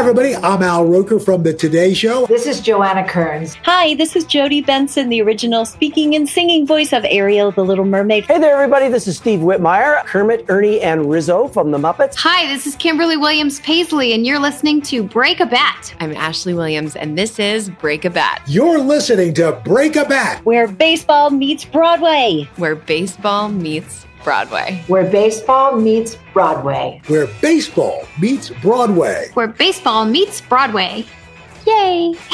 Everybody. I'm Al Roker from The Today Show. This is Joanna Kerns. Hi, this is Jodi Benson, the original speaking and singing voice of Ariel, the Little Mermaid. Hey there, everybody. This is Steve Whitmire, Kermit, Ernie, and Rizzo from The Muppets. Hi, this is Kimberly Williams Paisley, and you're listening to Break a Bat. I'm Ashley Williams, and this is Break a Bat, You're listening to Break a Bat. Where baseball meets Broadway. where baseball meets Broadway. Where baseball meets Broadway. where baseball meets Broadway. Where baseball meets Broadway. Yay!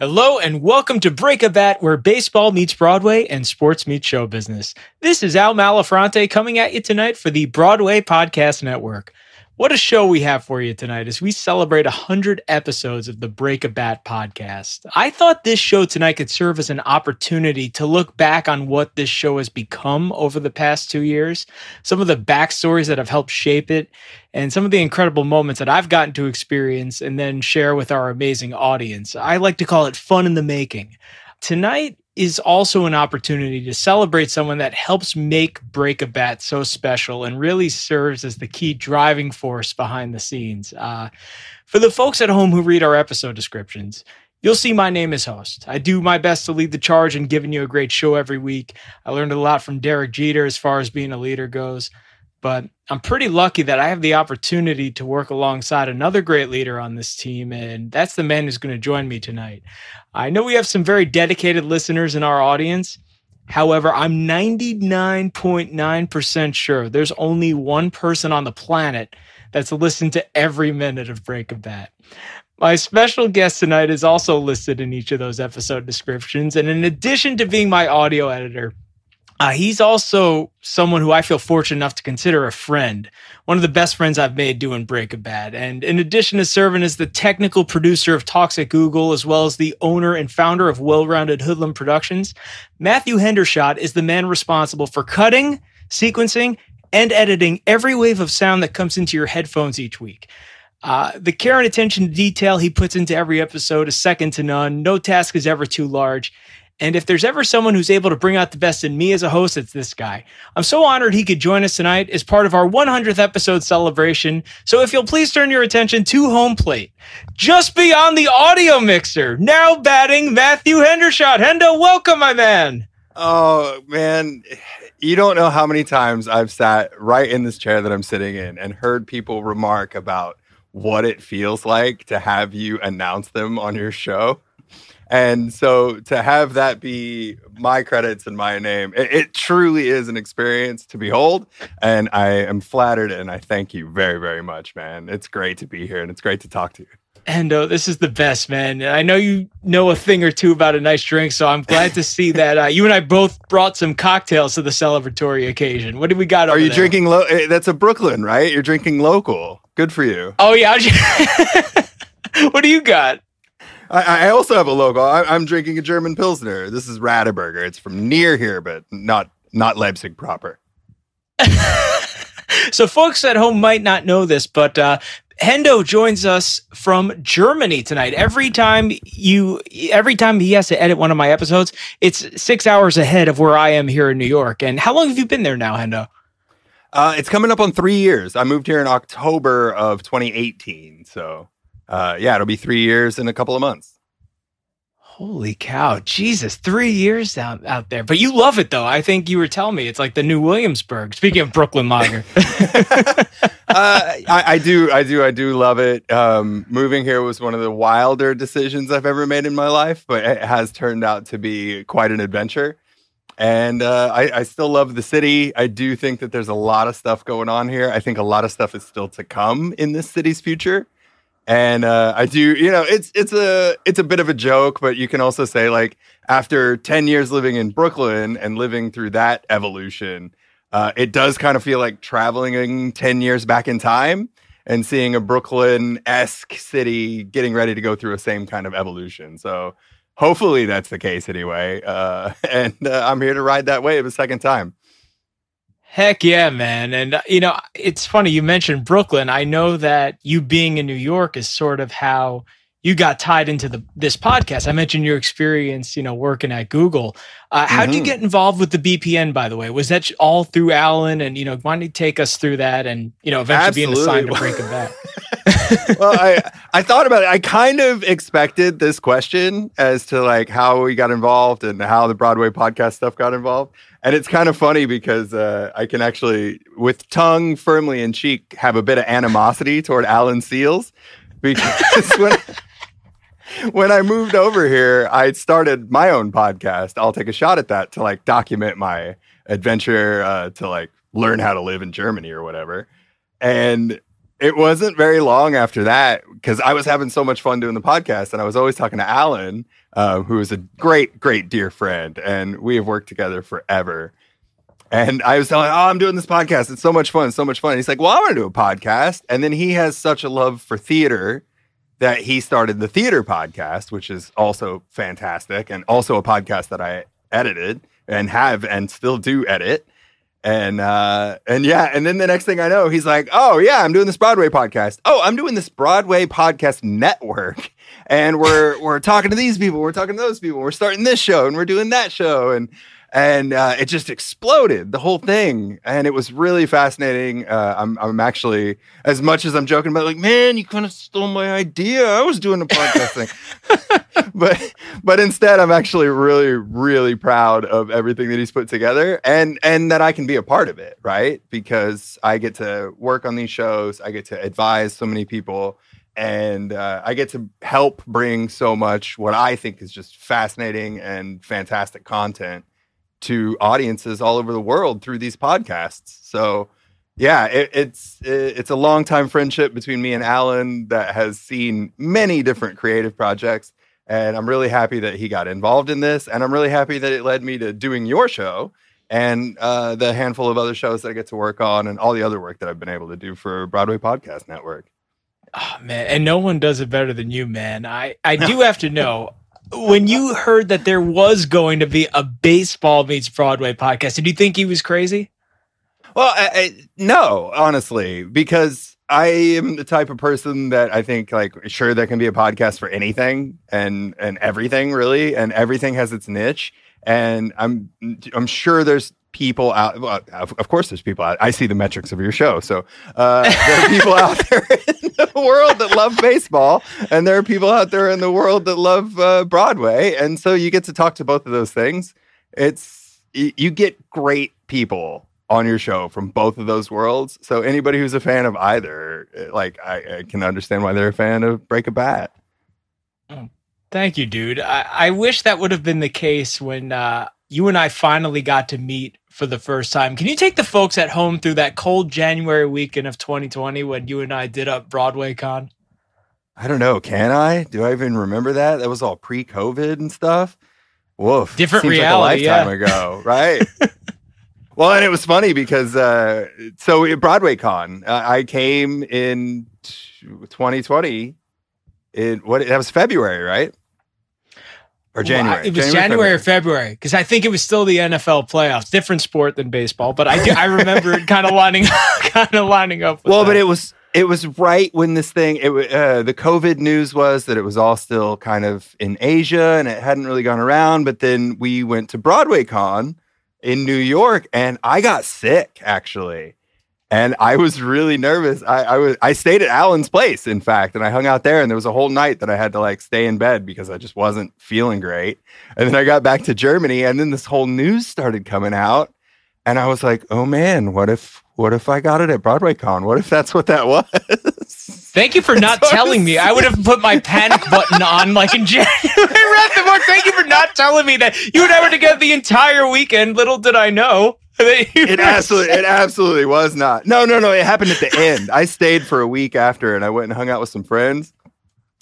Hello and welcome to Break a Bat, where baseball meets Broadway and sports meets show business. This is Al Malafronte coming at you tonight for the Broadway Podcast Network. What a show we have for you tonight as we celebrate 100 episodes of the Break a Bat podcast. I thought this show tonight could serve as an opportunity to look back on what this show has become over the past two years, some of the backstories that have helped shape it, and some of the incredible moments that I've gotten to experience and then share with our amazing audience. I like to call it fun in the making. Tonight is also an opportunity to celebrate someone that helps make Break a Bat so special and really serves as the key driving force behind the scenes. Uh, for the folks at home who read our episode descriptions, You'll see my name as host. I do my best to lead the charge in giving you a great show every week. I learned a lot from Derek Jeter as far as being a leader goes but I'm pretty lucky that I have the opportunity to work alongside another great leader on this team, and that's the man who's going to join me tonight. I know we have some very dedicated listeners in our audience. However, I'm 99.9% sure there's only one person on the planet that's listened to every minute of Break a Bat. My special guest tonight is also listed in each of those episode descriptions. And in addition to being my audio editor, uh, he's also someone who I feel fortunate enough to consider a friend, one of the best friends I've made doing Break a Bat. And in addition to serving as the technical producer of Talks at Google, as well as the owner and founder of Well Rounded Hoodlum Productions, Matthew Hendershot is the man responsible for cutting, sequencing, and editing every wave of sound that comes into your headphones each week. Uh, the care and attention to detail he puts into every episode is second to none. No task is ever too large. And if there's ever someone who's able to bring out the best in me as a host, it's this guy. I'm so honored he could join us tonight as part of our 100th episode celebration. So if you'll please turn your attention to home plate, just beyond the audio mixer, now batting Matthew Hendershot. Hendo, welcome, my man. Oh man, you don't know how many times I've sat right in this chair that I'm sitting in and heard people remark about what it feels like to have you announce them on your show. And so to have that be my credits and my name, it, it, truly is an experience to behold. And I am flattered and I thank you very, very much, man. It's great to be here and it's great to talk to you. Hendo, this is the best, man. I know you know a thing or two about a nice drink, so I'm glad to see that uh, you and I both brought some cocktails to the celebratory occasion. What do we got? Are you there? drinking? Lo- that's a Brooklyn, right? You're drinking local. Good for you. Oh yeah. what do you got? I, I also have a local. I, am drinking a German Pilsner. This is Radeberger. It's from near here, but not not Leipzig proper. so, folks at home might not know this, but uh, Hendo joins us from Germany tonight. Every time you, every time he has to edit one of my episodes, it's six hours ahead of where I am here in New York. And how long have you been there now, Hendo? Uh, it's coming up on three years. I moved here in October of 2018. So, uh, yeah, it'll be three years in a couple of months. Holy cow. Jesus, three years out, out there. But you love it, though. I think you were telling me it's like the new Williamsburg. Speaking of Brooklyn Lager. uh, I, I, do, I do, I do love it. Um, moving here was one of the wilder decisions I've ever made in my life, but it has turned out to be quite an adventure. And uh, I, I still love the city. I do think that there's a lot of stuff going on here. I think a lot of stuff is still to come in this city's future and uh, I do, you know, it's it's a it's a bit of a joke, but you can also say like after ten years living in Brooklyn and living through that evolution, uh, it does kind of feel like traveling ten years back in time and seeing a Brooklyn esque city getting ready to go through a same kind of evolution. So hopefully that's the case anyway, uh, and uh, I'm here to ride that wave a second time. Heck yeah, man. And, uh, you know, it's funny you mentioned Brooklyn. I know that you being in New York is sort of how you got tied into the this podcast. I mentioned your experience, you know, working at Google. Uh, how did you get involved with the BPN? By the way, was that all through Alan? And you know, why don't you take us through that and you know, eventually being assigned to Absolutely. Breaking Bad? well, I I thought about it. I kind of expected this question as to like how we got involved and how the Broadway podcast stuff got involved. And it's kind of funny because uh, I can actually, with tongue firmly in cheek, have a bit of animosity toward Alan Seales because when when I moved over here, I started my own podcast. I'll take a shot at that to like document my adventure uh, to like learn how to live in Germany or whatever. And it wasn't very long after that because I was having so much fun doing the podcast, and I was always talking to Alan, uh, who is a great, great dear friend, and we have worked together forever. And I was telling, oh, I'm doing this podcast. It's so much fun, so much fun. He's like, well, I want to do a podcast. And then he has such a love for theater that he started the theater podcast, which is also fantastic, and also a podcast that I edited and have and still do edit. And uh and yeah, and then the next thing I know, he's like, "Oh yeah, I'm doing this Broadway podcast. Oh, I'm doing this Broadway podcast network, and we're we're talking to these people, we're talking to those people, we're starting this show, and we're doing that show, and and uh, it just exploded the whole thing, and it was really fascinating. Uh, I'm I'm actually as much as I'm joking about, like, man, you kind of stole my idea. I was doing a podcast thing, but but instead, I'm actually really really proud of everything that he's put together, and and that I can be a part of it, right? Because I get to work on these shows, I get to advise so many people. And uh, I get to help bring so much what I think is just fascinating and fantastic content to audiences all over the world through these podcasts. So, yeah, it, it's it, it's a long time friendship between me and Alan that has seen many different creative projects, and I'm really happy that he got involved in this, and I'm really happy that it led me to doing your show and uh, the handful of other shows that I get to work on, and all the other work that I've been able to do for Broadway Podcast Network. Oh man, and no one does it better than you, man. I I do have to know when you heard that there was going to be a baseball meets Broadway podcast. Did you think he was crazy? Well, I, I, no, honestly, because I am the type of person that I think like sure there can be a podcast for anything and and everything really, and everything has its niche. And I'm I'm sure there's people out. Well, of, course, there's people out. I see the metrics of your show, so uh, there are people out there in the world that love baseball, and there are people out there in the world that love uh, Broadway, and so you get to talk to both of those things. It's you get great people on your show from both of those worlds. So anybody who's a fan of either, eh, like I, I can understand why they're a fan of Break a Bat. Thank you, dude. I, I wish that would have been the case when uh, you and I finally got to meet for the first time. Can you take the folks at home through that cold January weekend of 2020 when you and I did up Broadway Con? I don't know. Can I? Do I even remember that? That was all pre-COVID and stuff. Woof. Different Seems reality, Like a lifetime ago, right? well, and it was funny because uh, so at Broadway Con, uh, I came in t- 2020. It what? That was February, right? Or Well, January? I- it was January, or February because I think it was still the NFL playoffs. Different sport than baseball, but I do, I remember it kind of lining kind of lining up. With well, but it was it was right when this thing it uh, the COVID news was that it was all still kind of in Asia and it hadn't really gone around. But then we went to Broadway Con in New York, and I got sick actually, and I was really nervous. I, I was I stayed at Alan's place, in fact, and I hung out there, and there was a whole night that I had to like stay in bed because I just wasn't feeling great. And then I got back to Germany, and then this whole news started coming out. And I was like, "Oh man, what if what if I got it at Broadway Con? What if that's what that was?" Thank you for not telling me. I would have put my panic button on like in January. Read the book. Thank you for not telling me that you would ever together the entire weekend. Little did I know. that you It absolutely, it absolutely was not. No, no, no. It happened at the end. I stayed for a week after, and I went and hung out with some friends.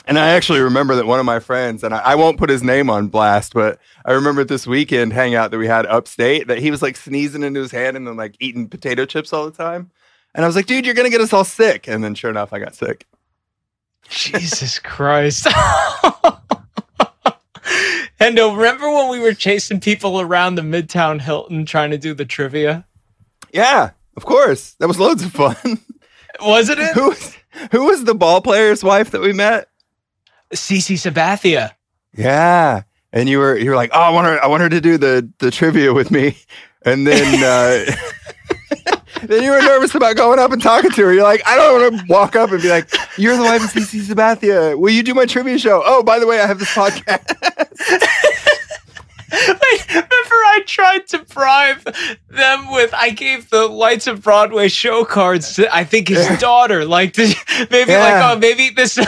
And I actually remember that one of my friends, and I, I won't put his name on blast, but I remember this weekend hangout that we had upstate that he was like sneezing into his hand and then like eating potato chips all the time. And I was like, dude, you're gonna get us all sick. And then sure enough, I got sick. Jesus Christ. and uh, remember when we were chasing people around the Midtown Hilton trying to do the trivia? Yeah, of course. That was loads of fun. Wasn't it? who was who was the ball player's wife that we met? CC Sabathia. Yeah. And you were you were like, oh, I want her I want her to do the the trivia with me. And then uh then you were nervous about going up and talking to her. You're like, I don't want to walk up and be like, You're the wife of CC Sabathia. Will you do my trivia show? Oh, by the way, I have this podcast. Like, remember I tried to bribe them with I gave the Lights of Broadway show cards to I think his daughter. Like to, maybe Yeah. like oh maybe this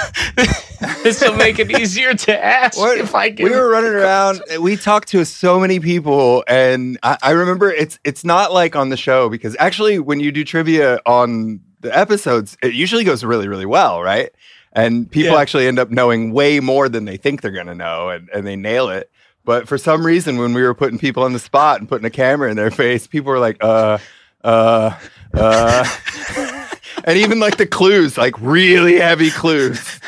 this will make it easier to ask What- if I can we were running around. We talked to so many people, and I, I remember it's it's not like on the show because actually, when you do trivia on the episodes, it usually goes really really well, right? And people Yeah. actually end up knowing way more than they think they're going to know, and, and they nail it. But for some reason, when we were putting people on the spot and putting a camera in their face, people were like, "Uh, uh, uh," and even like the clues, like really heavy clues,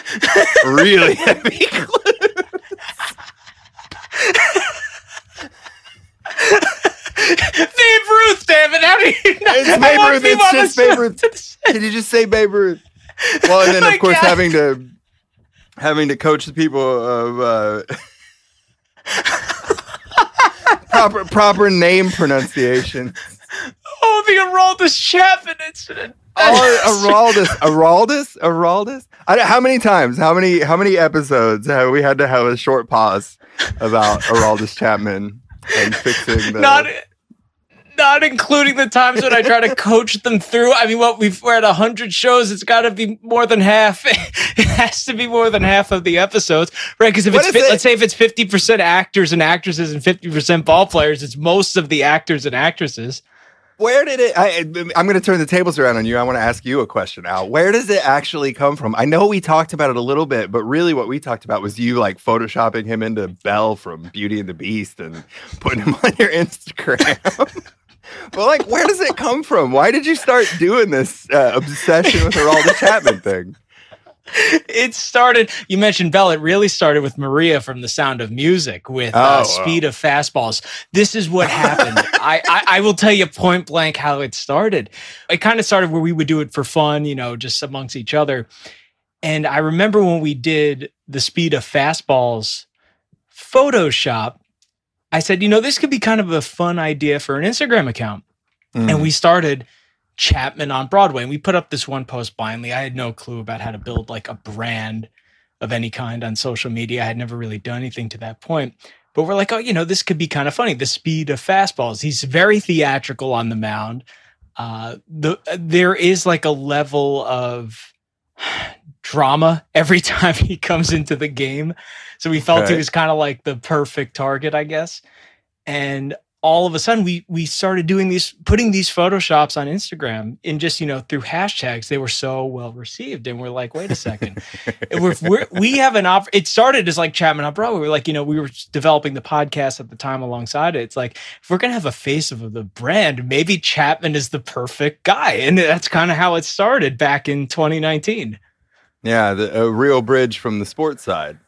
really heavy clues. Babe Ruth, damn it! How do you know? It's Babe Ruth. It's just Babe Ruth. Did you just say Babe Ruth? Well, and then My of course God. having to having to coach the people of uh, proper proper name pronunciation. Oh, the Aroldis Chapman incident. Oh, Aroldis, Aroldis, Aroldis. I don't, how many times? How many? How many episodes have we had to have a short pause about Aroldis Chapman and fixing the? not not including the times when I try to coach them through. I mean, what we've we're at hundred shows. It's got to be more than half. it has to be more than half of the episodes, right? Because if What it's it? let's say if it's fifty percent actors and actresses and fifty percent ball players, it's most of the actors and actresses. Where did it? I, I'm going to turn the tables around on you. I want to ask you a question, Al. Where does it actually come from? I know we talked about it a little bit, but really, what we talked about was you like photoshopping him into Belle from Beauty and the Beast and putting him on your Instagram. but like, where does it come from? Why did you start doing this uh, obsession with Aralda Chapman thing? It started. You mentioned Bell. It really started with Maria from The Sound of Music with Oh, uh, wow. Speed of Fastballs. This is what happened. I, I I will tell you point blank how it started. It kind of started where we would do it for fun, you know, just amongst each other. And I remember when we did the Speed of Fastballs Photoshop. I said, you know, this could be kind of a fun idea for an Instagram account Mm. and we started Chapman on Broadway. And we put up this one post blindly. I had no clue about how to build like a brand of any kind on social media. I had never really done anything to that point. But we're like, oh, you know, this could be kind of funny. The speed of fastballs. He's very theatrical on the mound. Uh, the there is like a level of drama every time he comes into the game. So we felt Okay. he was kind of like the perfect target, I guess. And all of a sudden we we started doing these putting these photoshops on Instagram and just you know through hashtags they were so well received and we're like wait a second we're, we're, we have an op it started as like Chapman on Broadway we are like you know we were developing the podcast at the time alongside it it's like if we're gonna have a face of the brand maybe Chapman is the perfect guy and that's kind of how it started back in 2019 Yeah, the, a real bridge from the sports side.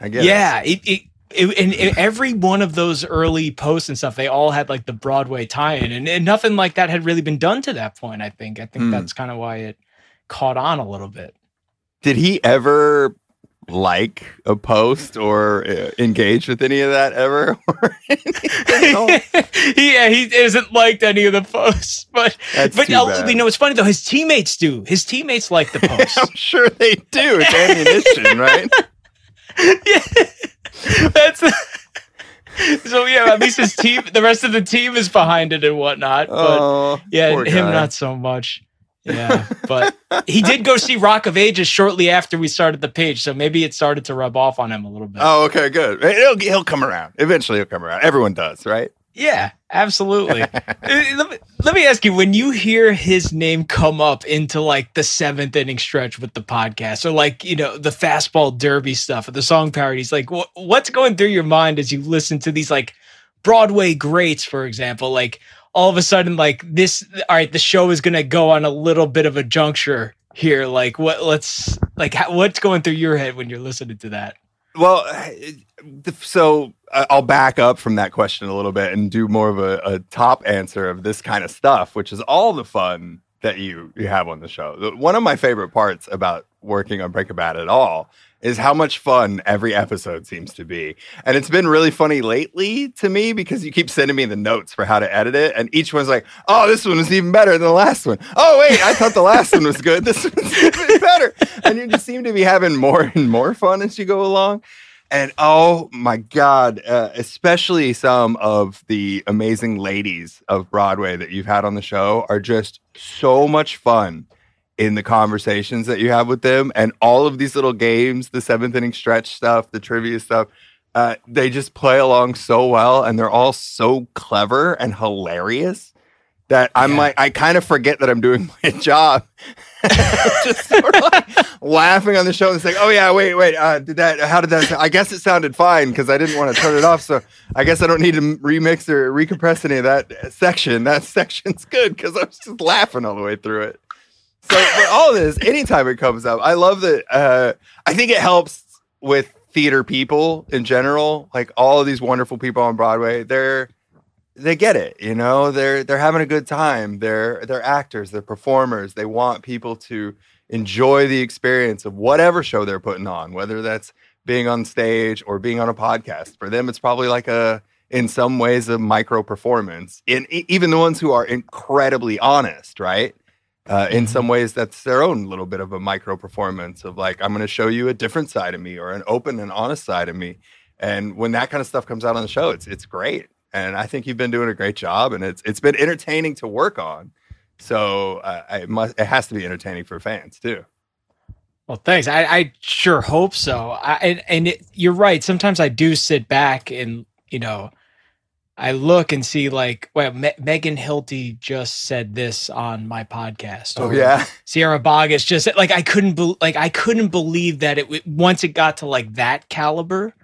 I guess. Yeah, it, it, it, and it- every one of those early posts and stuff, they all had like the Broadway tie-in, and, and nothing like that had really been done to that point. I think. I think Hmm. that's kind of why it caught on a little bit. Did he ever like a post or uh, engage with any of that ever? Yeah, he isn't liked any of the posts, but That's but uh, you know, it's funny though. His teammates do. His teammates like the posts. I'm sure they do. It's ammunition, right? yeah, that's. so yeah, at least his team, the rest of the team is behind it and whatnot. But Oh, Yeah, him not so much. Yeah, but he did go see Rock of Ages shortly after we started the page, so maybe it started to rub off on him a little bit. Oh, okay, good. He'll, he'll come around. Eventually, he'll come around. Everyone does, right? Yeah, absolutely. Uh, let, me, let me ask you: when you hear his name come up into like the seventh inning stretch with the podcast, or like you know the fastball derby stuff, or the song parodies, like wh- what's going through your mind as you listen to these like Broadway greats, for example, like all of a sudden like this all right the show is going to go on a little bit of a juncture here. Like what let's like how, what's going through your head when you're listening to that Well, so uh, I'll back up from that question a little bit and do more of a, a top answer of this kind of stuff, which is all the fun that you you have on the show. One of my favorite parts about working on Break a Bat at all is how much fun every episode seems to be. And it's been really funny lately to me because you keep sending me the notes for how to edit it. And each one's like, oh, this one was even better than the last one. Oh, wait, I thought the last one was good. This one's even better. And you just seem to be having more and more fun as you go along. And oh my God, uh, especially some of the amazing ladies of Broadway that you've had on the show are just so much fun in the conversations that you have with them and all of these little games, the seventh inning stretch stuff, the trivia stuff. Uh, they just play along so well and they're all so clever and hilarious that I'm yeah. like, I kind of forget that I'm doing my job. just sort of like laughing on the show and saying, "Oh yeah, wait, wait, uh, did that? How did that? Sound? I guess it sounded fine because I didn't want to turn it off. So I guess I don't need to remix or recompress any of that section. That section's good because I was just laughing all the way through it. So for all this, anytime it comes up, I love that. Uh, I think it helps with theater people in general. Like all of these wonderful people on Broadway, they're they get it. You know, they're they're having a good time. They're they're actors. They're performers. They want people to enjoy the experience of whatever show they're putting on, whether that's being on stage or being on a podcast. For them, it's probably like a in some ways a micro performance. And even the ones who are incredibly honest, right? Uh, in mm-hmm. some ways, that's their own little bit of a micro performance of like, I'm going to show you a different side of me or an open and honest side of me. And when that kind of stuff comes out on the show, it's it's great. And I think you've been doing a great job, and it's it's been entertaining to work on. So uh, it must it has to be entertaining for fans too. Well, thanks. I, I sure hope so. I, and and it, you're right. Sometimes I do sit back and you know I look and see like, well, Me- Megan Hilty just said this on my podcast. Oh yeah, Sierra Boggess just like I couldn't be- like I couldn't believe that it once it got to like that caliber.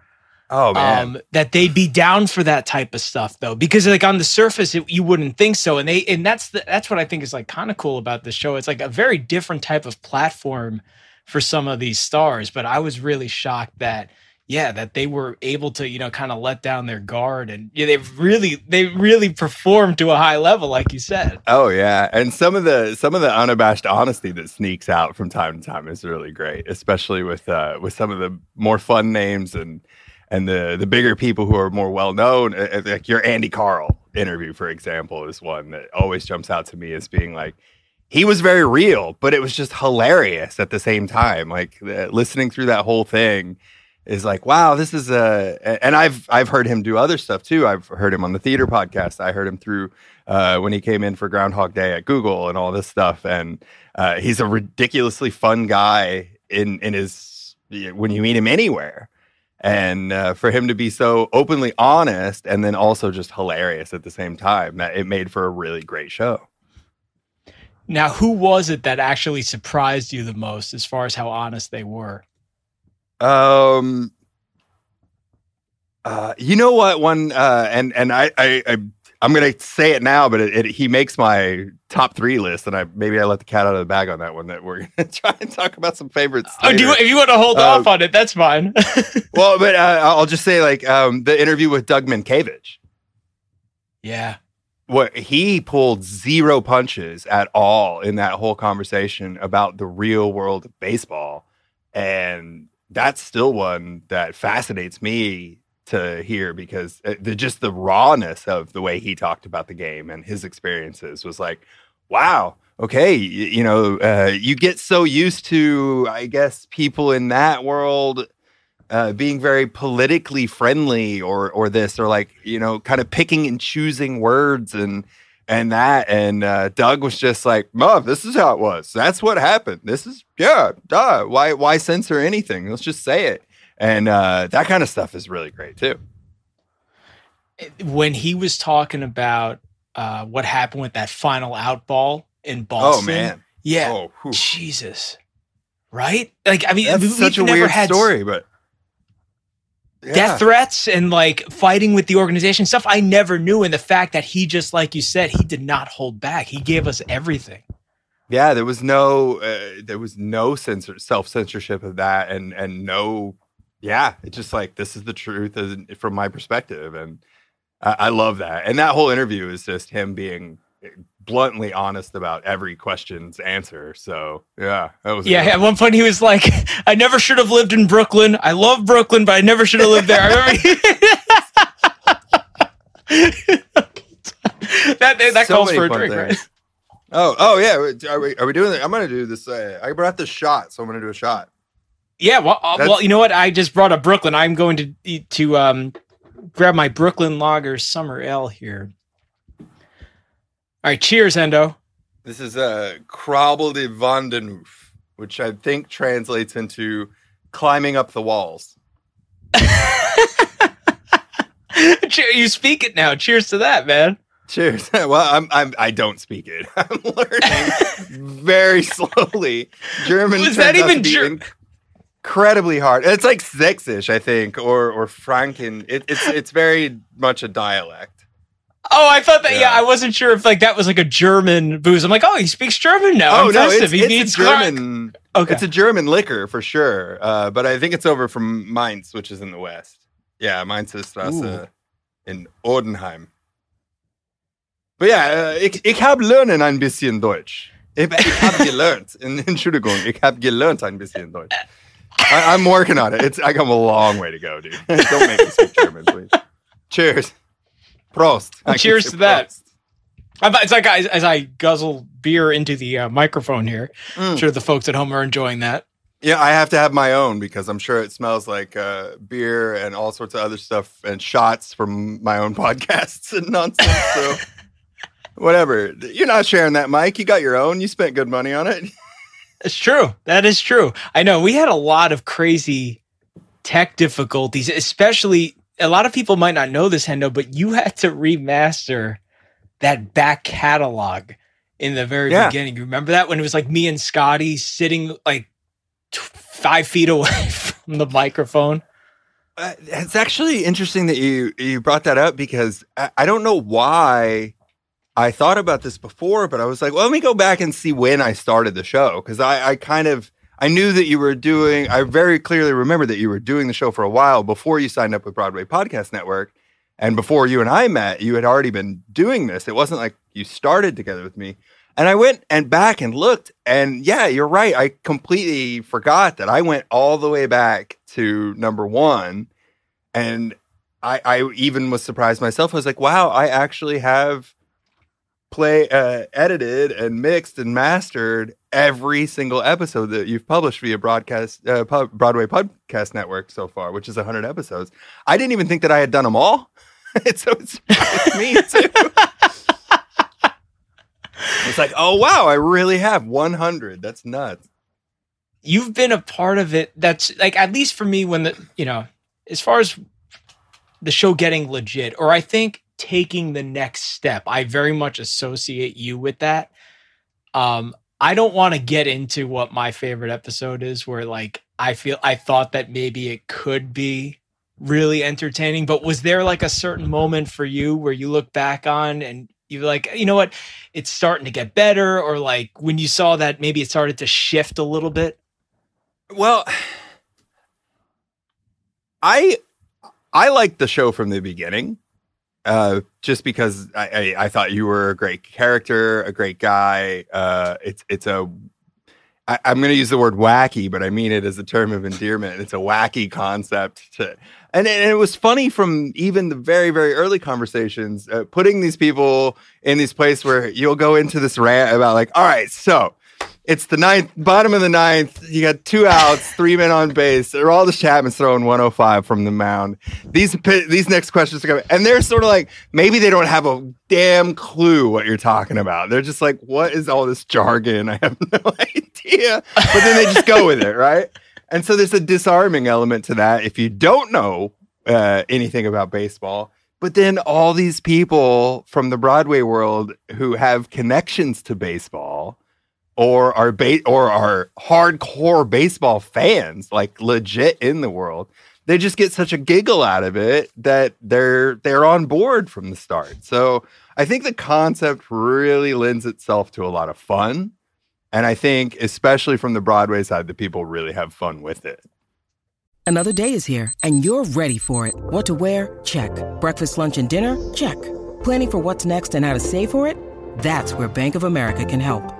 Oh man, um, that they'd be down for that type of stuff though, because like on the surface it, you wouldn't think so, and they and that's the, that's what I think is like kind of cool about the show. It's like a very different type of platform for some of these stars, but I was really shocked that yeah, that they were able to, you know, kind of let down their guard and yeah, they really they really performed to a high level, like you said. Oh yeah. And some of the some of the unabashed honesty that sneaks out from time to time is really great, especially with uh with some of the more fun names and and the the bigger people who are more well known. Like your Andy Karl interview, for example, is one that always jumps out to me as being like he was very real, but it was just hilarious at the same time. Like uh, listening through that whole thing is like, wow, this is a. And I've I've heard him do other stuff too. I've heard him on the theater podcast. I heard him through uh, when he came in for Groundhog Day at Google and all this stuff. And uh, he's a ridiculously fun guy in in his when you meet him anywhere. And uh, for him to be so openly honest and then also just hilarious at the same time, that it made for a really great show. Now, who was it that actually surprised you the most as far as how honest they were? Um, uh, you know what? One uh, and and I I, I I'm gonna say it now, but it, it, he makes my top three list, and I maybe I let the cat out of the bag on that one. That we're gonna try and talk about some favorites. Oh, do you, if you want to hold uh, off on it, that's fine. well, but uh, I'll just say like um, the interview with Doug Mientkiewicz. Yeah, what he pulled zero punches at all in that whole conversation about the real world of baseball, and that's still one that fascinates me to hear because uh, the just the rawness of the way he talked about the game and his experiences was like, wow, okay, you, know, uh, you get so used to, I guess, people in that world uh, being very politically friendly or or this or like you know, kind of picking and choosing words and and that and uh, Doug was just like, "Mom, this is how it was. That's what happened. This is yeah, duh. Why why censor anything? Let's just say it." And uh, that kind of stuff is really great too. When he was talking about uh, what happened with that final out ball in Boston, oh man, yeah, oh, Jesus, right? Like I mean, that's we've such a never weird had story, but yeah. death threats and like fighting with the organization stuff I never knew. And the fact that he just like you said, he did not hold back. He gave us everything. Yeah, there was no uh, there was no censor self censorship of that, and and no, yeah, it's just like this is the truth from my perspective, and I, I love that. And that whole interview is just him being bluntly honest about every question's answer. So yeah, that was Yeah, at one point he was like, "I never should have lived in Brooklyn. I love Brooklyn, but I never should have lived there." That that So calls for a drink, things. right? Oh, oh yeah. Are we, are we doing it? I'm gonna do this. Uh, I brought this shot, so I'm gonna do a shot. Yeah, well, uh, well, you know what? I just brought up Brooklyn. I'm going to to um grab my Brooklyn Lager Summer Ale here. All right, cheers, Hendo. This is uh, a Krabbel de Vandenhoef, which I think translates into climbing up the walls. You speak it now. Cheers to that, man. Cheers. well, I'm, I'm I don't speak it. I'm learning very slowly. German Was that even to be Ger- incredibly hard. It's like Sächsisch, I think, or or Franken. It, it's it's very much a dialect. Oh, I thought that. Yeah. Yeah. I wasn't sure if like that was like a German booze. I'm like, oh, he speaks German now. oh I'm no, it's. He it's needs a German. Okay. It's a German liquor for sure, uh, but I think it's over from Mainz, which is in the west. Yeah, Mainzstrasse in Odenheim. But yeah, äh, ich, ich habe lernen ein bisschen Deutsch. Ich, ich habe gelernt. In- Entschuldigung, ich habe gelernt ein bisschen Deutsch. I, I'm working on it. It's I come a long way to go, dude. Don't make me speak German, please. Cheers. Prost. I Cheers to that. Prost. It's like I, as I guzzle beer into the uh, microphone here. I'm Mm. sure the folks at home are enjoying that. Yeah, I have to have my own because I'm sure it smells like uh, beer and all sorts of other stuff and shots from my own podcasts and nonsense. So, whatever. You're not sharing that, Mike. You got your own. You spent good money on it. It's true. That is true. I know we had a lot of crazy tech difficulties, especially a lot of people might not know this, Hendo, but you had to remaster that back catalog in the very Yeah. beginning. You remember that when it was like me and Scotty sitting like t- five feet away from the microphone? Uh, it's actually interesting that you you brought that up because I, I don't know why I thought about this before, but I was like, well, let me go back and see when I started the show because I, I kind of I knew that you were doing. I very clearly remember that you were doing the show for a while before you signed up with Broadway Podcast Network, and before you and I met, you had already been doing this. It wasn't like you started together with me. And I went and back and looked, and yeah, you're right. I completely forgot that I went all the way back to number one, and I, I even was surprised myself. I was like, wow, I actually have play uh, edited and mixed and mastered every single episode that you've published via broadcast uh, pub, Broadway Podcast Network so far, which is 100 episodes. I didn't even think that I had done them all. so it's surprised me too. it's like, oh wow, I really have 100. That's nuts. you've been a part of it that's like at least for me when the you know as far as the show getting legit or i think taking the next step i very much associate you with that um i don't want to get into what my favorite episode is where like i feel i thought that maybe it could be really entertaining but was there like a certain moment for you where you look back on and you're like you know what? It's starting to get better or like when you saw that maybe it started to shift a little bit? Well, I I liked the show from the beginning, uh, just because I, I, I thought you were a great character, a great guy. Uh, it's it's a I, I'm going to use the word wacky, but I mean it as a term of endearment. It's a wacky concept to. And it, and it was funny from even the very, very early conversations, uh, putting these people in this place where you'll go into this rant about, like, all right, so it's the ninth, bottom of the ninth. You got two outs, three men on base. They're all Aroldis Chapman's throwing 105 from the mound. These these next questions are coming, and they're sort of like maybe they don't have a damn clue what you're talking about. They're just like, what is all this jargon? I have no idea. But then they just go with it, right? And so there's a disarming element to that if you don't know uh, anything about baseball. But then all these people from the Broadway world who have connections to baseball or are ba- or are hardcore baseball fans, like legit in the world, they just get such a giggle out of it that they're they're on board from the start. So I think the concept really lends itself to a lot of fun. And I think, especially from the Broadway side, the people really have fun with it. Another day is here, and you're ready for it. What to wear? Check. Breakfast, lunch, and dinner? Check. Planning for what's next and how to save for it? That's where Bank of America can help.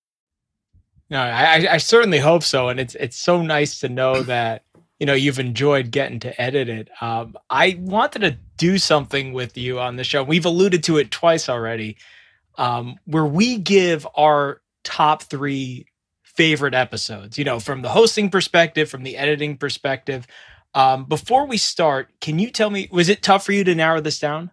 No, I, I certainly hope so, and it's it's so nice to know that you know you've enjoyed getting to edit it. Um, I wanted to do something with you on the show. We've alluded to it twice already, um, where we give our top three favorite episodes. You know, from the hosting perspective, from the editing perspective. Um, before we start, can you tell me was it tough for you to narrow this down?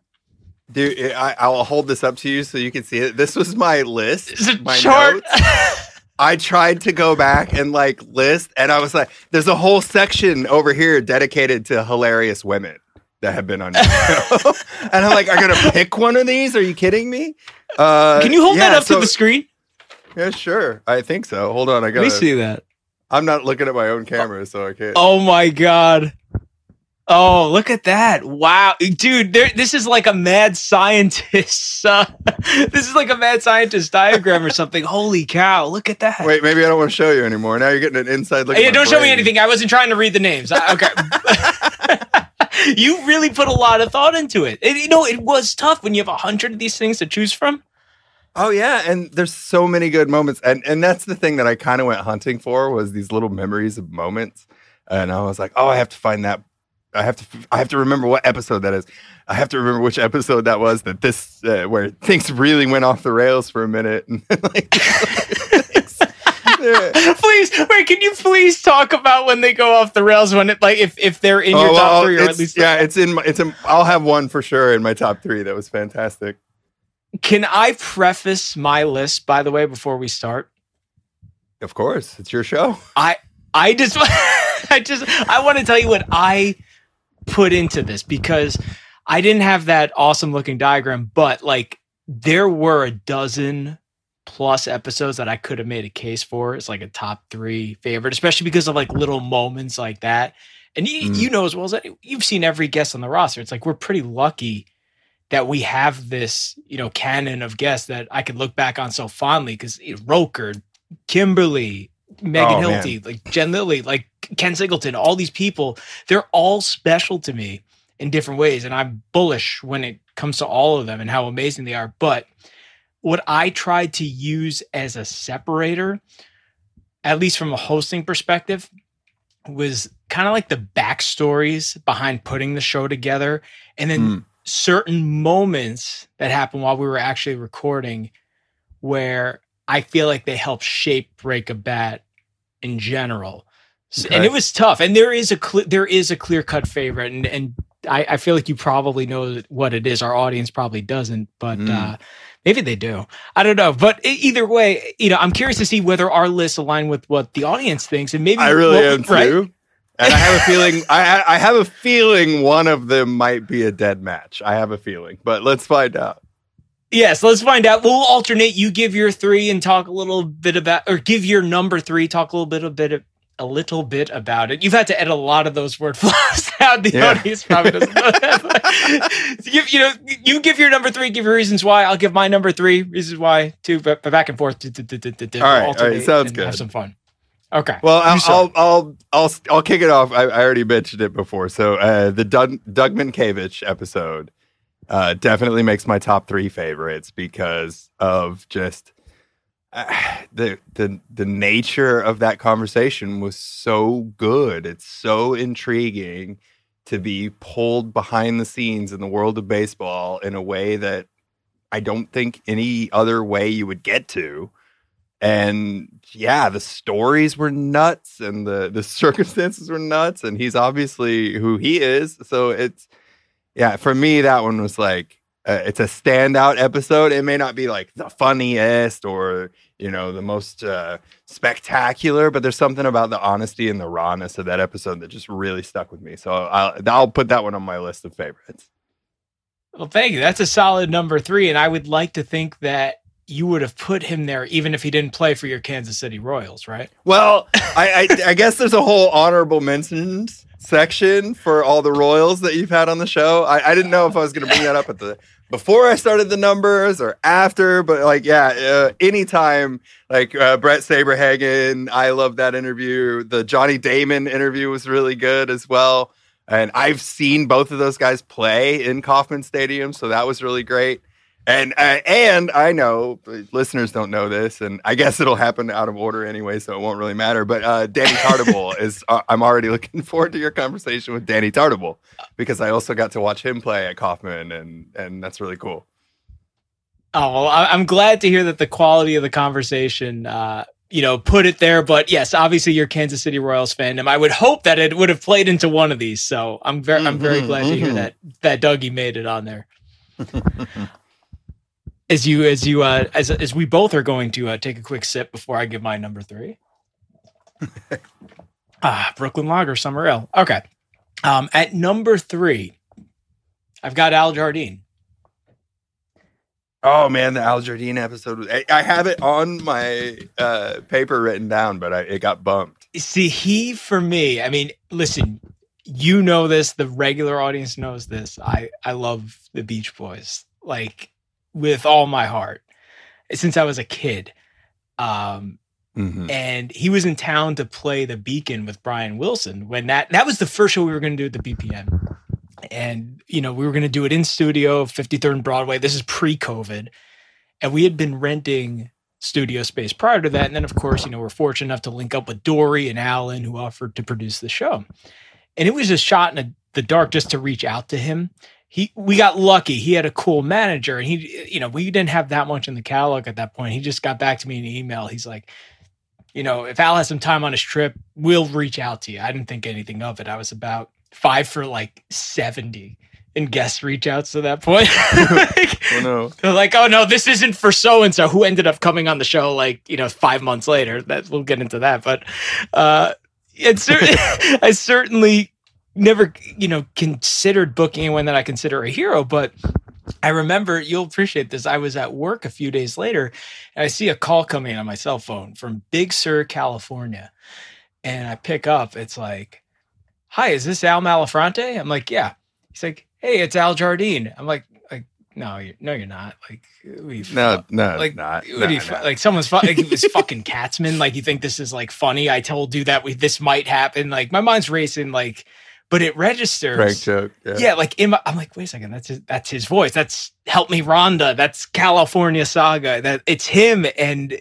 Dude, I, I'll hold this up to you so you can see it. This was my list, Is it my chart? notes. I tried to go back and like list, and I was like, "There's a whole section over here dedicated to hilarious women that have been on your show," and I'm like, "I gotta pick one of these? Are you kidding me?" Uh, Can you hold that up so- to the screen? Yeah, sure. I think so. Hold on, I gotta. me see that. I'm not looking at my own camera, so I can't. Oh my god. Oh, look at that. Wow. Dude, there this is like a mad scientist. Uh, this is like a mad scientist diagram or something. Holy cow. Look at that. Wait, maybe I don't want to show you anymore. Now you're getting an inside look. Hey, don't show me anything. I wasn't trying to read the names. I- Okay. you really put a lot of thought into it. And, you know, it was tough when you have a hundred of these things to choose from. Oh yeah, and there's so many good moments, and and that's the thing that I kind of went hunting for was these little memories of moments, and I was like, oh, I have to find that. I have to. I have to remember what episode that is. I have to remember which episode that was. That this uh, where things really went off the rails for a minute. And like, please, wait, can you please talk about when they go off the rails when it like if if they're in your Oh, top well, three or at least yeah, it's in. My, it's. in I'll have one for sure in my top three. That was fantastic. Can I preface my list, by the way, before we start? Of course, it's your show. I I just I just I want to tell you what I put into this because I didn't have that awesome looking diagram, but like there were a dozen plus episodes that I could have made a case for It's like a top three favorite, especially because of like little moments like that. And you, Mm. you know as well as any, you've seen every guest on the roster. It's like we're pretty lucky that we have this, you know, canon of guests that I could look back on so fondly because Roker, Kimberly, Megan Oh, man. Hilty, like Jen Lilly, like Ken Singleton, all these people, they're all special to me in different ways. And I'm bullish when it comes to all of them and how amazing they are. But what I tried to use as a separator, at least from a hosting perspective, was kind of like the backstories behind putting the show together and then Mm. certain moments that happened while we were actually recording where I feel like they help shape Break a Bat in general. S- And it was tough. And there is a cl- there is a clear cut favorite, and and I, I feel like you probably know what it is. Our audience probably doesn't, but Mm. uh, maybe they do. I don't know. But either way, you know, I'm curious to see whether our lists align with what the audience thinks, and maybe I really what- am too. And I have a feeling I I have a feeling one of them might be a dead match. I have a feeling, but let's find out. Yes, let's find out. We'll alternate. You give your three and talk a little bit about, or give your number three, talk a little bit, a bit, a little bit about it. You've had to edit a lot of those word flaws out. The Yeah. audience probably doesn't know that. But give, you know, you give your number three, give your reasons why. I'll give my number three, reasons why. Two, but, but back and forth. All right, all right, sounds good. Have some fun. Okay. Well, I'll. I'll, I'll I'll I'll kick it off. I, I already mentioned it before. So uh, the Doug, Doug Mientkiewicz episode uh, definitely makes my top three favorites because of just uh, the the the nature of that conversation was so good. It's so intriguing to be pulled behind the scenes in the world of baseball in a way that I don't think any other way you would get to. and yeah, the stories were nuts and the the circumstances were nuts, and he's obviously who he is. So it's yeah, for me that one was like uh, it's a standout episode. It may not be like the funniest or you know the most uh, spectacular, but there's something about the honesty and the rawness of that episode that just really stuck with me. So I'll I'll put that one on my list of favorites. Well, thank you. That's a solid number three, and I would like to think that you would have put him there even if he didn't play for your Kansas City Royals, right? Well, I, I, I guess there's a whole honorable mentions section for all the Royals that you've had on the show. I, I didn't know if I was going to bring that up at the before I started the numbers or after, but like, yeah, uh, anytime, like uh, Bret Saberhagen, I love that interview. The Johnny Damon interview was really good as well. And I've seen both of those guys play in Kauffman Stadium, so that was really great. And uh, and I know listeners don't know this, and I guess it'll happen out of order anyway, so it won't really matter. But uh, Danny Tartabull is. Uh, I'm already looking forward to your conversation with Danny Tartabull because I also got to watch him play at Kauffman, and and that's really cool. Oh well, I'm glad to hear that the quality of the conversation, uh, you know, put it there. But yes, obviously you're Kansas City Royals fandom. I would hope that it would have played into one of these. So I'm very, mm-hmm, I'm very glad mm-hmm. to hear mm-hmm. that that Dougie made it on there. as you as you uh as as we both are going to uh, take a quick sip before I give my number three. ah, Brooklyn Lager Summer Ale. Okay. Um, at number three, I've got Al Jardine. Oh man, the Al Jardine episode. I, I have it on my uh, paper written down, but I, it got bumped. See, he for me. I mean, listen, you know this. The regular audience knows this. I I love the Beach Boys. Like with all my heart since I was a kid. Um, mm-hmm. and he was in town to play the Beacon with Brian Wilson when that that was the first show we were going to do at the BPN. And you know, we were going to do it in studio, 53rd and Broadway. This is pre-COVID. And we had been renting studio space prior to that. And then of course, you know, we're fortunate enough to link up with Dory and Alan who offered to produce the show. And it was a shot in a, the dark just to reach out to him he we got lucky. He had a cool manager, and he you know we didn't have that much in the catalog at that point. He just got back to me in an email. He's like, you know, if Al has some time on his trip, we'll reach out to you. I didn't think anything of it. I was about five for like seventy in guest reach outs to that point. like, oh no! They're like, oh no, this isn't for so and so who ended up coming on the show like you know five months later. That we'll get into that, but uh, it's I certainly never, you know, considered booking anyone that I consider a hero, but I remember you'll appreciate this. I was at work a few days later and I see a call coming on my cell phone from Big Sur, California. And I pick up, it's like, Hi, is this Al Malafronte? I'm like, Yeah. He's like, Hey, it's Al Jardine. I'm like, like, no, you're, no, you're not. Like, no, no, like, not. No, you, no. like someone's fu- like it was fucking Katzman. Like, you think this is like funny? I told you that we this might happen. Like, my mind's racing. Like, but it registers. Prank joke. Yeah, yeah like my, I'm like, wait a second, that's his, that's his voice. That's Help Me Rhonda. That's California Saga. That it's him, and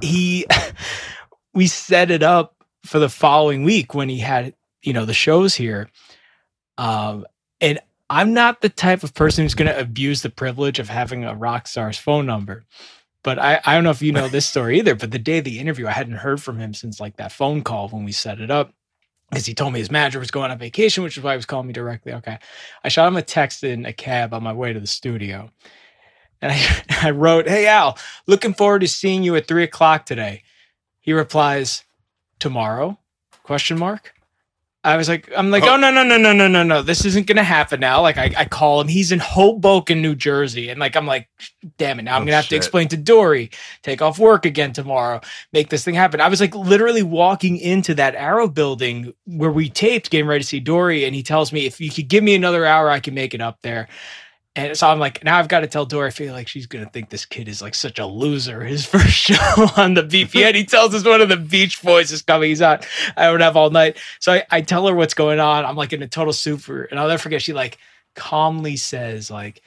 he. we set it up for the following week when he had you know the shows here, um, and I'm not the type of person who's going to abuse the privilege of having a rock star's phone number. But I, I don't know if you know this story either. But the day of the interview, I hadn't heard from him since like that phone call when we set it up because he told me his manager was going on vacation, which is why he was calling me directly. Okay. I shot him a text in a cab on my way to the studio. And I, I wrote, Hey, Al, looking forward to seeing you at three o'clock today. He replies, Tomorrow? Question mark. I was like, I'm like, oh. oh, no, no, no, no, no, no, no. This isn't gonna happen now. Like I, I call him. He's in Hoboken, New Jersey. And like I'm like, damn it, now I'm oh, gonna have shit. to explain to Dory, take off work again tomorrow, make this thing happen. I was like literally walking into that arrow building where we taped, getting ready to see Dory, and he tells me if you could give me another hour, I can make it up there. And so I'm like, now I've got to tell Dory. I feel like she's gonna think this kid is like such a loser. His first show on the BPN, he tells us one of the Beach Boys is coming. He's on. I don't have all night, so I, I tell her what's going on. I'm like in a total super, and I'll never forget. She like calmly says, like,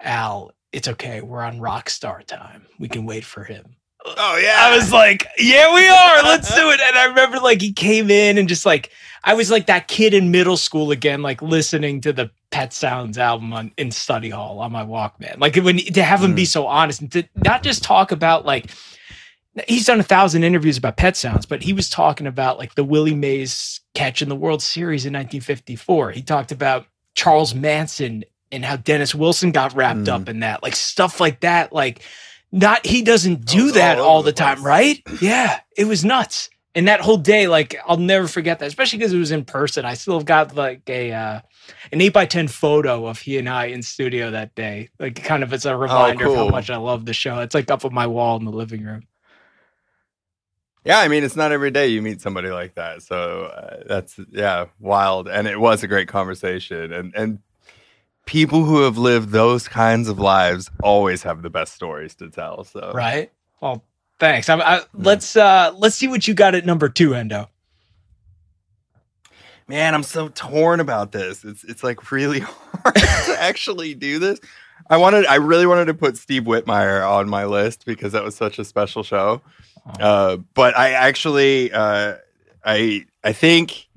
Al, it's okay. We're on rock star time. We can wait for him. Oh yeah. I was like, yeah, we are. Let's do it. And I remember like he came in and just like I was like that kid in middle school again, like listening to the Pet Sounds album on, in study hall on my Walkman. Like when to have him mm. be so honest and to not just talk about like he's done a thousand interviews about pet sounds, but he was talking about like the Willie Mays catch in the World Series in 1954. He talked about Charles Manson and how Dennis Wilson got wrapped mm. up in that, like stuff like that. Like, not he doesn't do that all, all the, the time, right? Yeah, it was nuts. And that whole day, like, I'll never forget that, especially because it was in person. I still have got like a uh, an eight by ten photo of he and I in studio that day. Like, kind of as a oh, reminder oh, cool. of how much I love the show. It's like up on my wall in the living room. Yeah, I mean, it's not every day you meet somebody like that. So uh, that's yeah, wild, and it was a great conversation. And and people who have lived those kinds of lives always have the best stories to tell. So right. Well, thanks. I, I, let's uh let's see what you got at number two, Hendo. Man, I'm so torn about this. It's it's like really hard to actually do this. I wanted, I really wanted to put Steve Whitmire on my list because that was such a special show. Uh, but I actually, uh, I I think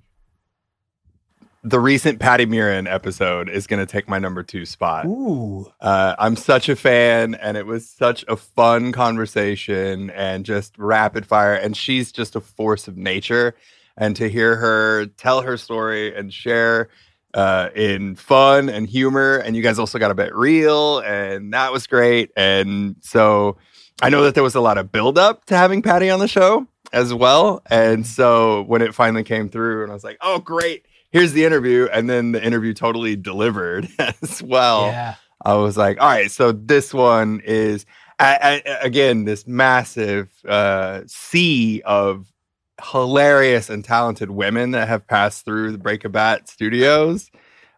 the recent Patty Murin episode is going to take my number two spot. Ooh, uh, I'm such a fan, and it was such a fun conversation and just rapid fire. And she's just a force of nature. And to hear her tell her story and share uh, in fun and humor, and you guys also got a bit real, and that was great. And so I know that there was a lot of build up to having Patty on the show as well. And so when it finally came through, and I was like, oh, great, here's the interview. And then the interview totally delivered as well. Yeah. I was like, all right, so this one is, I, I, again, this massive uh, sea of hilarious and talented women that have passed through the Break a Bat studios.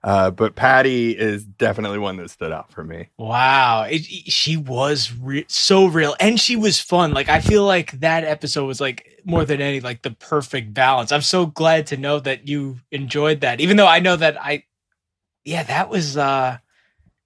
Uh, but Patty is definitely one that stood out for me. Wow, it, she was re- so real, and she was fun. Like I feel like that episode was like more than any like the perfect balance. I'm so glad to know that you enjoyed that, even though I know that I, yeah, that was uh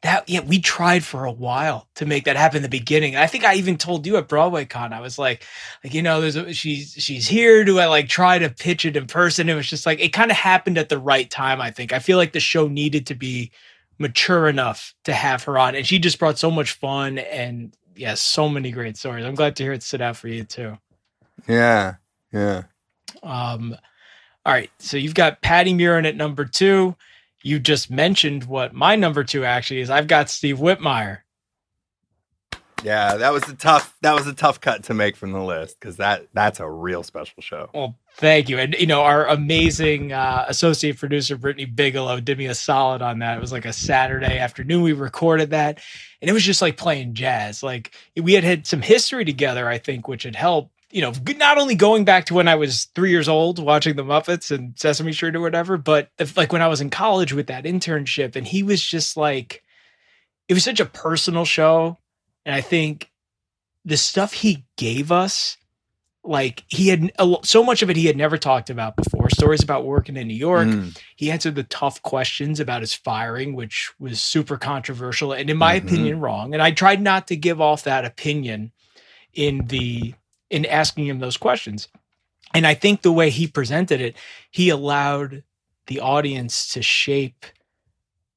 that yeah we tried for a while to make that happen in the beginning. I think i even told you at broadway con i was like like you know there's a, she's she's here. Do i like try to pitch it in person? It was just like it kind of happened at the right time i think. I feel like the show needed to be mature enough to have her on and she just brought so much fun and yes yeah, so many great stories. I'm glad to hear it stood out for you too yeah yeah um all right so you've got patty murin at number two you just mentioned what my number two actually is. I've got Steve Whitmire. Yeah, that was a tough that was a tough cut to make from the list because that that's a real special show. Well, thank you, and you know our amazing uh, associate producer Brittany Bigelow did me a solid on that. It was like a Saturday afternoon we recorded that, and it was just like playing jazz. Like we had had some history together, I think, which had helped you know, not only going back to when I was three years old watching the Muppets and Sesame Street or whatever, but if, like when I was in college with that internship, and he was just like, it was such a personal show. And I think the stuff he gave us, like he had so much of it he had never talked about before stories about working in New York. Mm. He answered the tough questions about his firing, which was super controversial and, in my mm-hmm. opinion, wrong. And I tried not to give off that opinion in the in asking him those questions. And I think the way he presented it, he allowed the audience to shape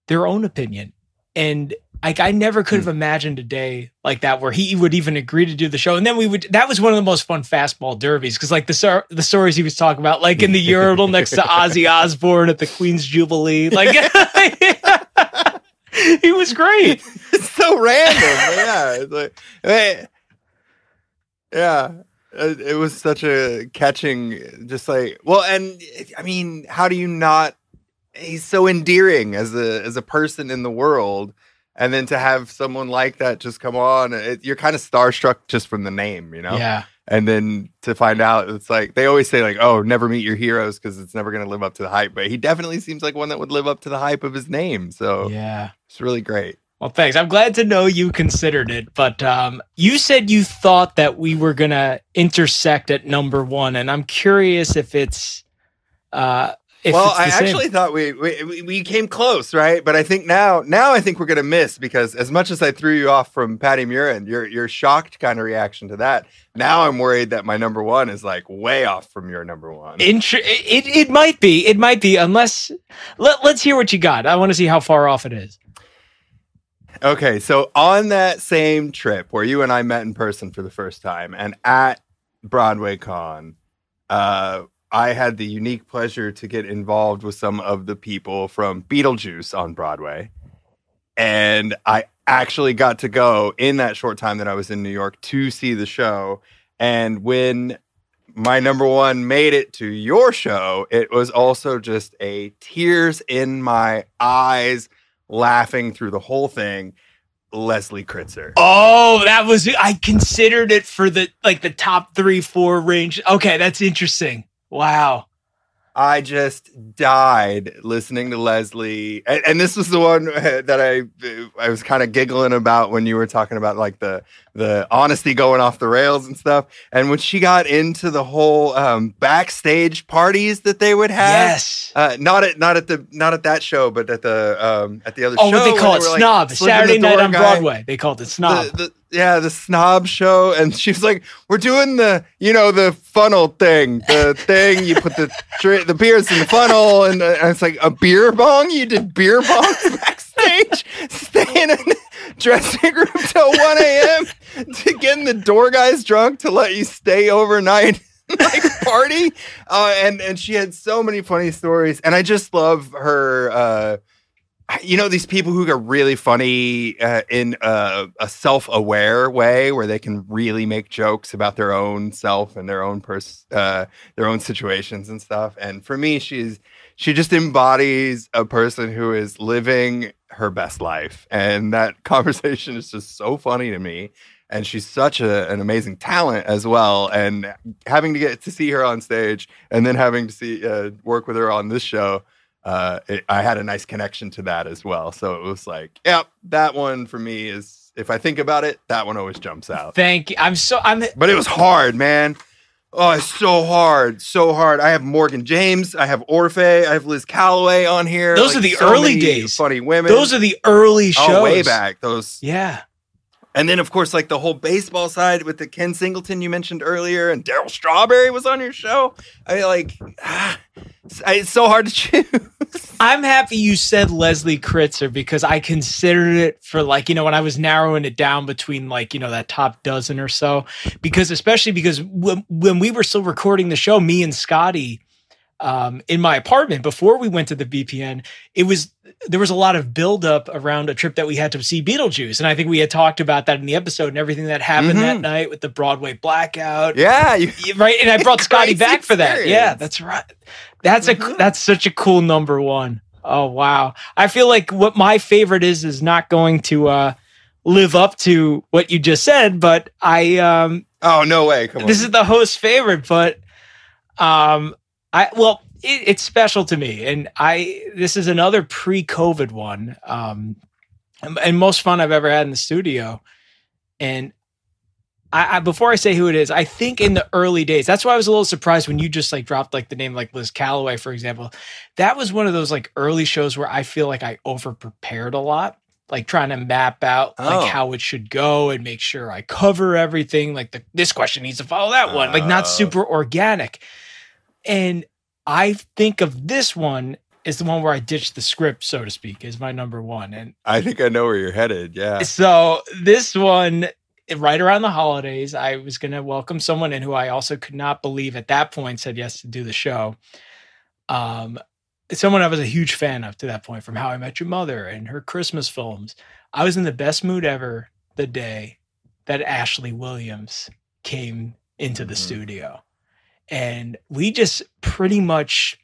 their own opinion. And like I never could have hmm. imagined a day like that where he would even agree to do the show. And then we would that was one of the most fun fastball derbies because like the the stories he was talking about, like in the urinal next to Ozzy Osbourne at the Queen's Jubilee, like he was great. It's so random, yeah. Like, hey, yeah. Uh, it was such a catching, just like, well, and I mean, how do you not? He's so endearing as a as a person in the world, and then to have someone like that just come on, it, you're kind of starstruck just from the name, you know? Yeah. And then to find out, it's like they always say, like, "Oh, never meet your heroes because it's never going to live up to the hype." But he definitely seems like one that would live up to the hype of his name. So yeah, it's really great. Well, thanks. I'm glad to know you considered it, but um, you said you thought that we were going to intersect at number one, and I'm curious if it's. Uh, if well, it's I actually thought we, we we came close, right? But I think now now I think we're going to miss because as much as I threw you off from Patty Murin, your your shocked kind of reaction to that. Now I'm worried that my number one is like way off from your number one. Int- it it might be, it might be, unless let, let's hear what you got. I want to see how far off it is. Okay, so on that same trip where you and I met in person for the first time, and at Broadway Con, uh, I had the unique pleasure to get involved with some of the people from Beetlejuice on Broadway. And I actually got to go in that short time that I was in New York to see the show. And when my number one made it to your show, it was also just a tears in my eyes, laughing through the whole thing. Leslie Kritzer. Oh, that was I considered it for the like the top three, four range. Okay, that's interesting. Wow. I just died listening to Leslie, and, and, this was the one that I I was kind of giggling about when you were talking about like the the honesty going off the rails and stuff. And when she got into the whole um, backstage parties that they would have, yes, uh, not at not at the not at that show, but at the um, at the other oh, show. what they call it, they Snob. Like, Saturday night on guy. Broadway. They called it Snob. The, the, yeah, the snob show, and she's like, "We're doing the, you know, the funnel thing, the thing you put the the beers in the funnel, and, uh, and, it's like a beer bong. You did beer bongs backstage, staying in the dressing room till one a.m. to getting the door guys drunk to let you stay overnight." like party uh, and and she had so many funny stories and i just love her uh you know these people who are really funny uh, in a, a, self-aware way where they can really make jokes about their own self and their own pers- uh, their own situations and stuff. And for me she's she just embodies a person who is living her best life. And that conversation is just so funny to me. And she's such a, an amazing talent as well. And having to get to see her on stage and then having to see uh, work with her on this show uh, it, I had a nice connection to that as well. So it was like, yep, that one for me is. If I think about it, that one always jumps out. Thank you. I'm so I'm. But it was hard, man. Oh, it's so hard, so hard. I have Morgan James, I have Orfeh, I have Liz Callaway on here. Those like, are the so early days. Funny women. Those are the early shows. Oh, way back. Those. Yeah. And then, of course, like the whole baseball side with the Ken Singleton you mentioned earlier, and Darryl Strawberry was on your show. I like, ah, it's so hard to choose. I'm happy you said Leslie Kritzer because I considered it for like, you know, when I was narrowing it down between like, you know, that top dozen or so. Because especially because when, when we were still recording the show, me and Scotty, um, in my apartment before we went to the BPN, it was there was a lot of buildup around a trip that we had to see Beetlejuice, and I think we had talked about that in the episode and everything that happened mm-hmm. that night with the Broadway blackout. Yeah, you, right. And I brought Scotty back for that. Yeah, that's right. That's mm-hmm. a that's such a cool number one. Oh wow! I feel like what my favorite is is not going to uh, live up to what you just said, but I um. Oh no way! Come on. This is the host's favorite, but um, I well, it, it's special to me, and I this is another pre-COVID one, um, and, and most fun I've ever had in the studio. And I, I, before I say who it is, I think in the early days, that's why I was a little surprised when you just like dropped like the name like Liz Callaway, for example. That was one of those like early shows where I feel like I over prepared a lot, like trying to map out oh. like how it should go and make sure I cover everything. Like the this question needs to follow that one, like not oh. super organic. And I think of this one as the one where I ditched the script, so to speak, is my number one. And I think I know where you're headed. Yeah. So this one, right around the holidays, I was going to welcome someone in who I also could not believe at that point said yes to do the show. Um, someone I was a huge fan of to that point from How I Met Your Mother and her Christmas films. I was in the best mood ever the day that Ashley Williams came into the mm-hmm. studio and we just pretty much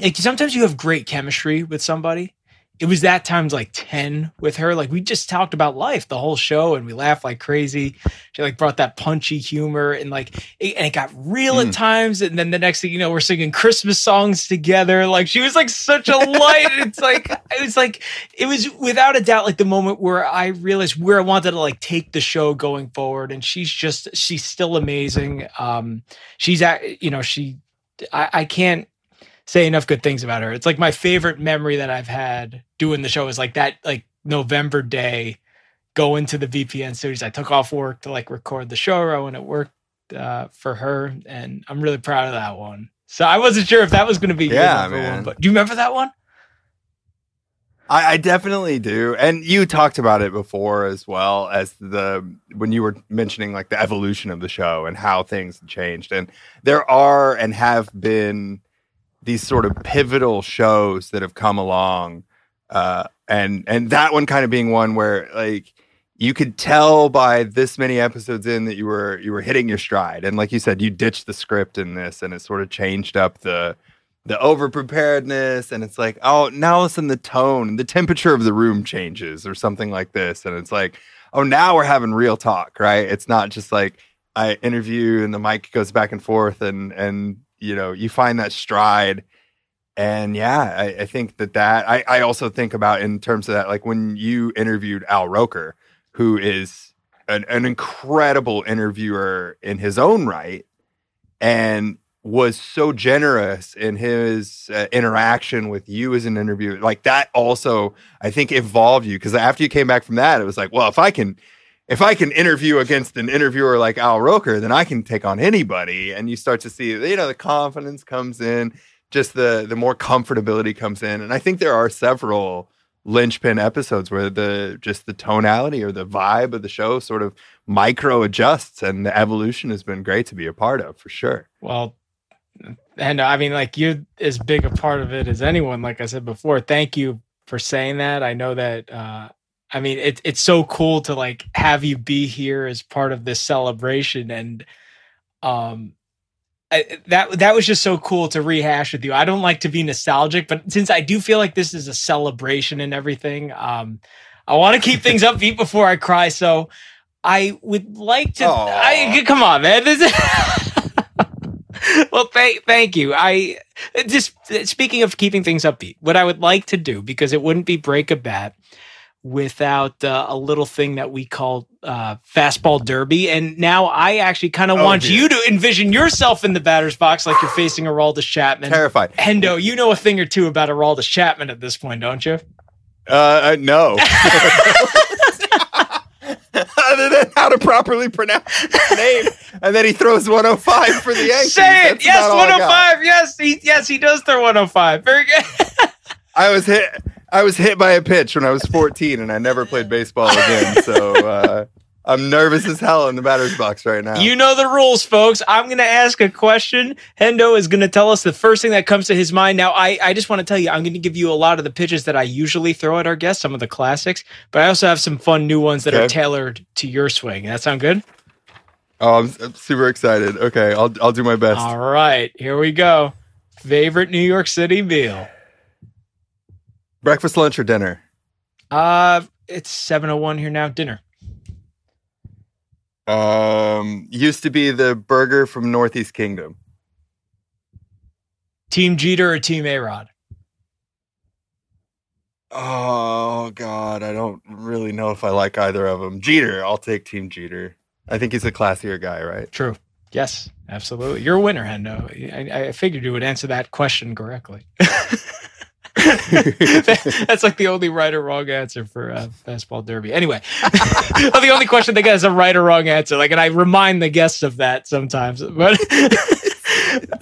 like sometimes you have great chemistry with somebody it was that times like 10 with her. Like we just talked about life the whole show and we laughed like crazy. She like brought that punchy humor and like it, and it got real mm. at times and then the next thing you know we're singing christmas songs together. Like she was like such a light. It's like it was like it was without a doubt like the moment where i realized where i wanted to like take the show going forward. And she's just she's still amazing. Um she's at you know she I, I can't say enough good things about her. It's like my favorite memory that I've had doing the show is like that like November day going to the BPN studios. I took off work to like record the show and it worked uh, for her and I'm really proud of that one. So I wasn't sure if that was going to be yeah, man. one, but do you remember that one? I, I, definitely do. And you talked about it before as well as the when you were mentioning like the evolution of the show and how things changed. And there are and have been these sort of pivotal shows that have come along. Uh, and and that one kind of being one where like you could tell by this many episodes in that you were you were hitting your stride. And like you said, you ditched the script in this and it sort of changed up the the over preparedness and it's like oh now listen the tone the temperature of the room changes or something like this and it's like oh now we're having real talk right it's not just like i interview and the mic goes back and forth and and you know you find that stride and yeah i, I think that that I, I also think about in terms of that like when you interviewed al roker who is an, an incredible interviewer in his own right and was so generous in his uh, interaction with you as an interviewer. Like that also, I think, evolved you because after you came back from that, it was like, well, if I can, if I can interview against an interviewer like Al Roker, then I can take on anybody. And you start to see, you know, the confidence comes in, just the the more comfortability comes in. And I think there are several linchpin episodes where the just the tonality or the vibe of the show sort of micro adjusts and the evolution has been great to be a part of for sure. Well, and I mean, like you're as big a part of it as anyone. Like I said before, thank you for saying that. I know that. uh I mean, it's it's so cool to like have you be here as part of this celebration, and um, I, that that was just so cool to rehash with you. I don't like to be nostalgic, but since I do feel like this is a celebration and everything, um, I want to keep things upbeat before I cry. So I would like to. I, come on, man. This is well, thank thank you. I just speaking of keeping things upbeat, what I would like to do because it wouldn't be break a bat without uh, a little thing that we call uh, fastball derby. And now I actually kind of oh, want dear. you to envision yourself in the batter's box like you're facing Aroldis Chapman. Terrified. Hendo, you know a thing or two about Aroldis Chapman at this point, don't you? Uh, no. other than how to properly pronounce his name. and then he throws 105 for the Yankees. Say it. That's yes, 105. Yes, he yes he does throw 105. Very good. I was hit. I was hit by a pitch when I was 14, and I never played baseball again. So uh, I'm nervous as hell in the batter's box right now. You know the rules, folks. I'm going to ask a question. Hendo is going to tell us the first thing that comes to his mind. Now, I, I just want to tell you, I'm going to give you a lot of the pitches that I usually throw at our guests, some of the classics, but I also have some fun new ones that okay. are tailored to your swing. That sound good? Oh, I'm, I'm super excited. Okay, I'll I'll do my best. All right, here we go. Favorite New York City meal? Breakfast, lunch, or dinner? Uh, it's 7:01 here now. Dinner. Um, used to be the burger from Northeast Kingdom. Team Jeter or Team A Rod? Oh God, I don't really know if I like either of them. Jeter, I'll take Team Jeter. I think he's a classier guy, right? True. Yes, absolutely. You're a winner, Hendo. I, I figured you would answer that question correctly. That's like the only right or wrong answer for uh, fastball derby. Anyway, the only question they get is a right or wrong answer. Like, and I remind the guests of that sometimes. But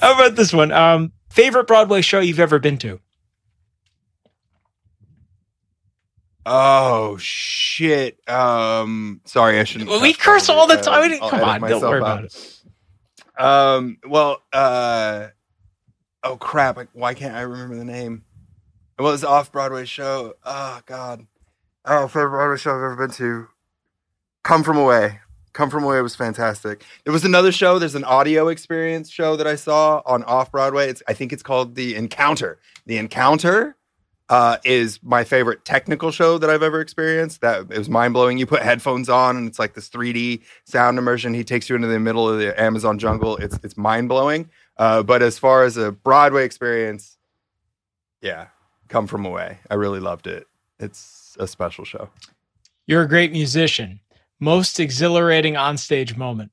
how about this one? Um, favorite Broadway show you've ever been to? Oh shit! Um, sorry, I shouldn't. Well, we curse all the time. Uh, come on, don't worry out. about it. Um, well, uh, oh crap! Why can't I remember the name? It was off Broadway show. Oh God. Oh, favorite Broadway show I've ever been to. Come From Away. Come From Away was fantastic. There was another show. There's an audio experience show that I saw on off Broadway. It's I think it's called The Encounter. The Encounter uh, is my favorite technical show that I've ever experienced. That it was mind blowing. You put headphones on and it's like this 3D sound immersion. He takes you into the middle of the Amazon jungle. It's it's mind blowing. Uh, but as far as a Broadway experience, yeah, Come From Away. I really loved it. It's a special show. You're a great musician. Most exhilarating onstage moment.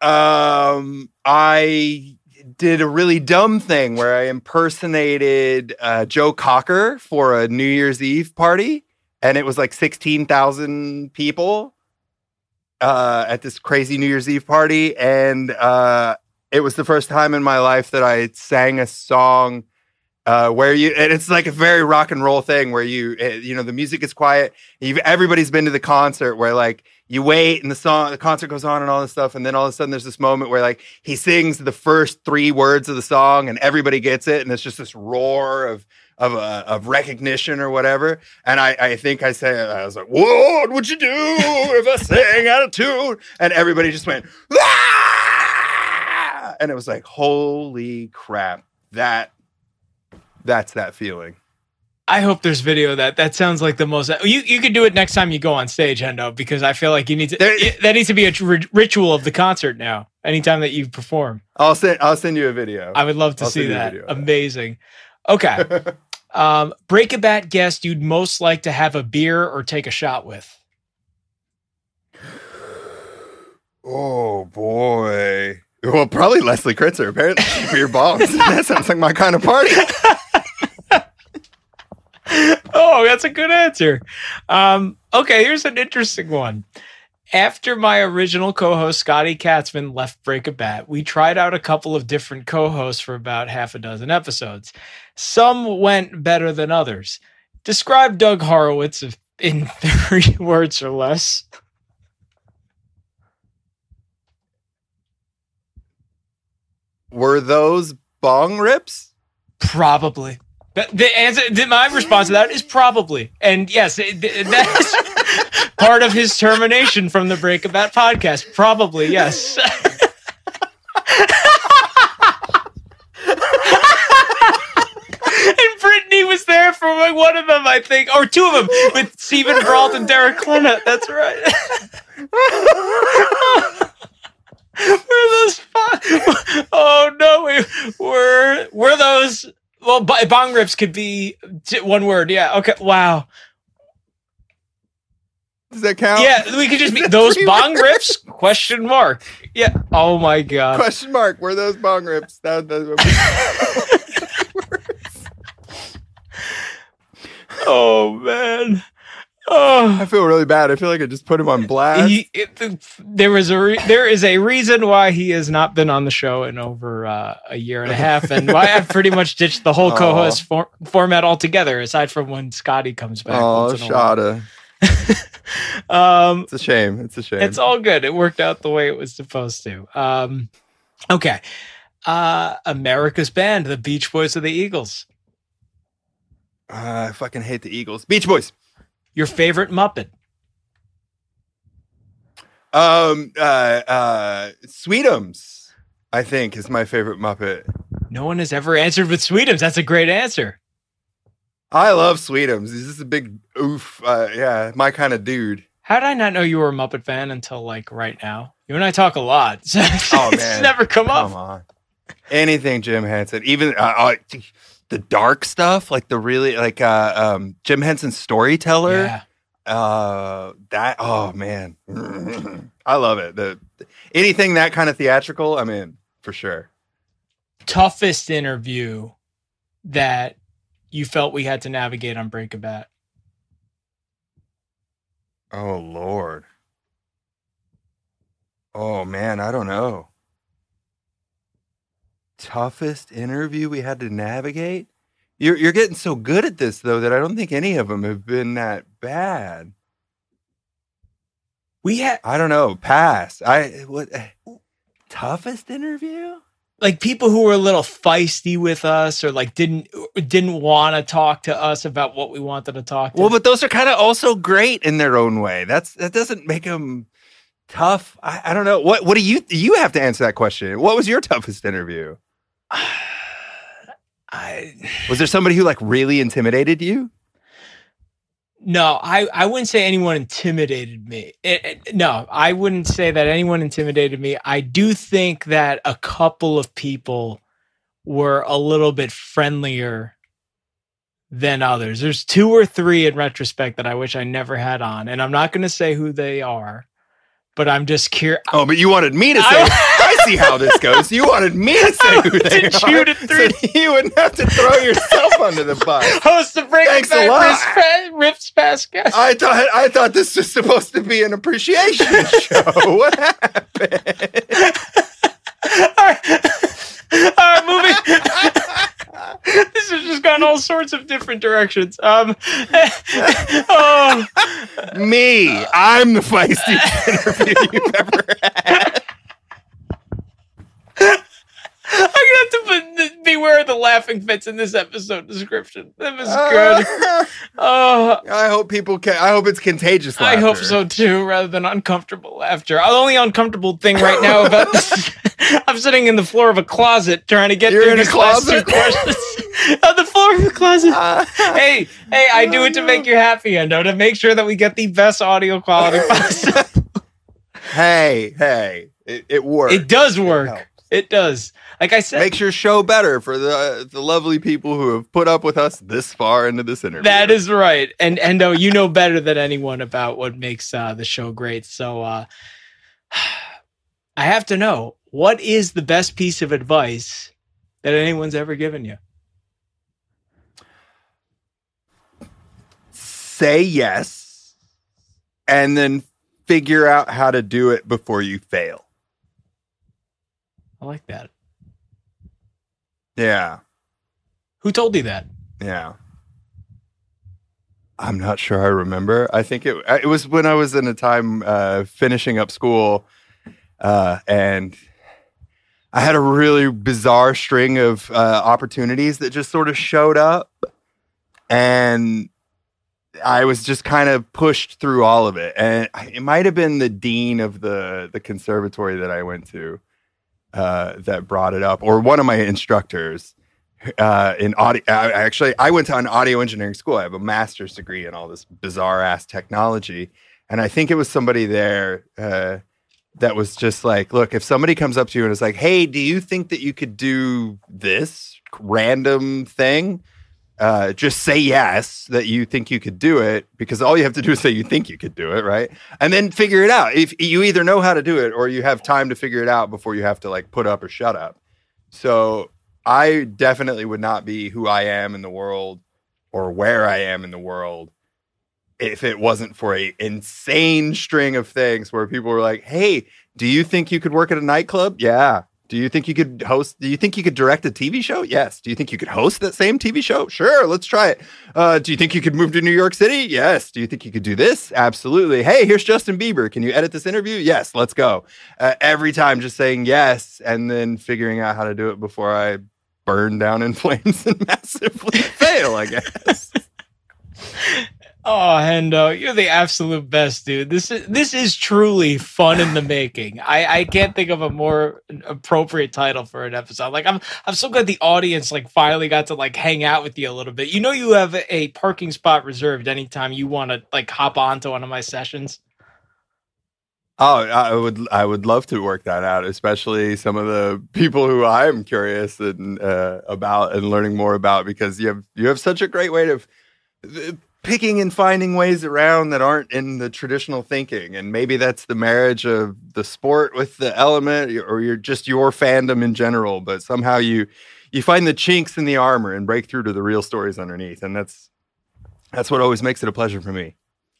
Um, I did a really dumb thing where I impersonated uh, Joe Cocker for a New Year's Eve party, and it was like sixteen thousand people uh, at this crazy New Year's Eve party, and uh, it was the first time in my life that I sang a song uh, where you and it's like a very rock and roll thing where you uh, you know the music is quiet. You've, everybody's been to the concert where like you wait and the song the concert goes on and all this stuff and then all of a sudden there's this moment where like he sings the first three words of the song and everybody gets it and it's just this roar of of uh, of recognition or whatever. And I, I think I said I was like, "What would you do if I sang out of tune?" And everybody just went, "Ah!" and it was like, "Holy crap!" That that's that feeling. I hope there's video of that. That sounds like the most. You you could do it next time you go on stage, Hendo, because I feel like you need to. There- it- that needs to be a ritual of the concert now. Anytime that you perform, I'll send I'll send you a video. I would love to I'll see send you a that. video that. Amazing. Okay. um, break a bat guest you'd most like to have a beer or take a shot with. Oh boy. Well, probably Leslie Kritzer. Apparently, beer bombs. that sounds like my kind of party. oh, that's a good answer. Um, okay, here's an interesting one. After my original co-host Scotty Katzman left Break a Bat, we tried out a couple of different co-hosts for about half a dozen episodes. Some went better than others. Describe Doug Horowitz in three words or less. Were those bong rips? Probably. The answer, my response to that is probably. And yes, it, that's part of his termination from the Break a Bat podcast. Probably, yes. and Brittany was there for like one of them, I think, or two of them with Stephen Brault and Derek Clennett. That's right. were those? Oh no, we were were those? Well, bong rips could be one word. Yeah. Okay. Wow. Does that count? Yeah, we could just be those bong rips? Question mark. Yeah. Oh my god. Question mark. Were those bong rips? That, that, Oh man. Oh. I feel really bad. I feel like I just put him on blast. He, it, there was a re- there is a reason why he has not been on the show in over uh, a year and a half, and why I've pretty much ditched the whole co-host for- format altogether, aside from when Scotty comes back. oh, once in a while. Shada. Um, It's a shame. It's a shame. it's all good. It worked out the way it was supposed to. Um, okay, uh, America's band, the Beach Boys or the Eagles. Uh, I fucking hate the Eagles. Beach Boys. Your favorite Muppet? Um, uh, uh, Sweetums, I think, is my favorite Muppet. No one has ever answered with Sweetums. That's a great answer. I love Sweetums. He's just a big oof. Uh, yeah, my kind of dude. How did I not know you were a Muppet fan until like right now? You and I talk a lot. Oh it's man, never come up. Come on, anything Jim Henson, even uh, uh, the dark stuff, like the really like uh, um, Jim Henson storyteller. Yeah. Uh, that oh man, I love it. The anything that kind of theatrical, I'm in for sure. Toughest interview that you felt we had to navigate on Break a Bat. Oh Lord. Oh man, I don't know. Toughest interview we had to navigate? You're you're getting so good at this though that I don't think any of them have been that bad. We had I don't know. Pass. I what eh, toughest interview? like people who were a little feisty with us or like didn't didn't want to talk to us about what we wanted to talk to. Well, but those are kind of also great in their own way. That's that doesn't make them tough. I, I don't know. What what do you you have to answer that question? What was your toughest interview? I Was there somebody who like really intimidated you? No, I, I wouldn't say anyone intimidated me. It- it- no, I wouldn't say that anyone intimidated me. I do think that a couple of people were a little bit friendlier than others. There's two or three in retrospect that I wish I never had on, and I'm not going to say who they are, but I'm just curious. Oh, but you wanted me to say. I- I, see how this goes. You wanted me to say who they are, you three- so you wouldn't have to throw yourself under the bus. Host the Break Thanks a lot. Rips, Pa- Rips Past Guest. I thought I thought this was supposed to be an appreciation show. What happened? All right. All right, moving. this has just gone all sorts of different directions. Um, oh, Me, I'm the feistiest interview you've ever had. I'm gonna have to put beware of the laughing fits in this episode description. That was good. Oh, I hope people can. I hope it's contagious. I hope so too, rather than uncomfortable laughter. The only uncomfortable thing right now about this, I'm sitting in the floor of a closet trying to get You're through these last two closet? questions. on the floor of a closet. Uh, hey, hey, I do it to make you happy, Hendo, to make sure that we get the best audio quality possible. Hey, hey, it, it works. it does work. helps. It does. Like I said, Makes your show better for the the lovely people who have put up with us this far into this interview. That is right. And Hendo, you know better than anyone about what makes uh, the show great. So uh, I have to know what is the best piece of advice that anyone's ever given you? say yes, and then figure out how to do it before you fail. I like that. Yeah, Who told you that? yeah. I'm not sure I remember. I think it it was when I was in a time uh, finishing up school, uh, and I had a really bizarre string of uh, opportunities that just sort of showed up, and I was just kind of pushed through all of it. And it might have been the dean of the the conservatory that I went to uh, that brought it up, or one of my instructors uh, in audio. I, actually, I went to an audio engineering school. I have a master's degree in all this bizarre ass technology, and I think it was somebody there uh, that was just like, "Look, if somebody comes up to you and is like, hey, do you think that you could do this random thing?" Uh, just say yes that you think you could do it because all you have to do is say you think you could do it, right? And then figure it out. If you either know how to do it or you have time to figure it out before you have to like put up or shut up. So I definitely would not be who I am in the world or where I am in the world if it wasn't for a insane string of things where people were like, "Hey, do you think you could work at a nightclub?" Yeah. Do you think you could host? Do you think you could direct a TV show? Yes. Do you think you could host that same TV show? Sure. Let's try it. Uh, do you think you could move to New York City? Yes. Do you think you could do this? Absolutely. Hey, here's Justin Bieber. Can you edit this interview? Yes. Let's go. Uh, every time, just saying yes, and then figuring out how to do it before I burn down in flames and massively fail. I guess. Oh, Hendo, you're the absolute best, dude. This is this is truly fun in the making. I I can't think of a more appropriate title for an episode. Like I'm I'm so glad the audience like finally got to like hang out with you a little bit. You know, you have a parking spot reserved anytime you want to like hop onto one of my sessions. Oh, I would I would love to work that out, especially some of the people who I am curious and uh, about and learning more about because you have you have such a great way uh, picking and finding ways around that aren't in the traditional thinking, and maybe that's the marriage of the sport with the element, or you're just your fandom in general, but somehow you you find the chinks in the armor and break through to the real stories underneath, and that's that's what always makes it a pleasure for me.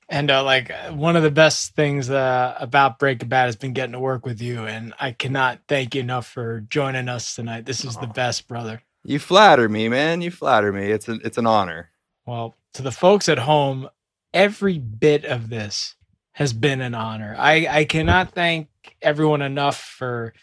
And uh, like one of the best things uh, about Break a Bat has been getting to work with you, and I cannot thank you enough for joining us tonight. This is the best, brother. You flatter me, man. You flatter me. It's an it's an honor. Well, to the folks at home, every bit of this has been an honor. I, I cannot thank everyone enough for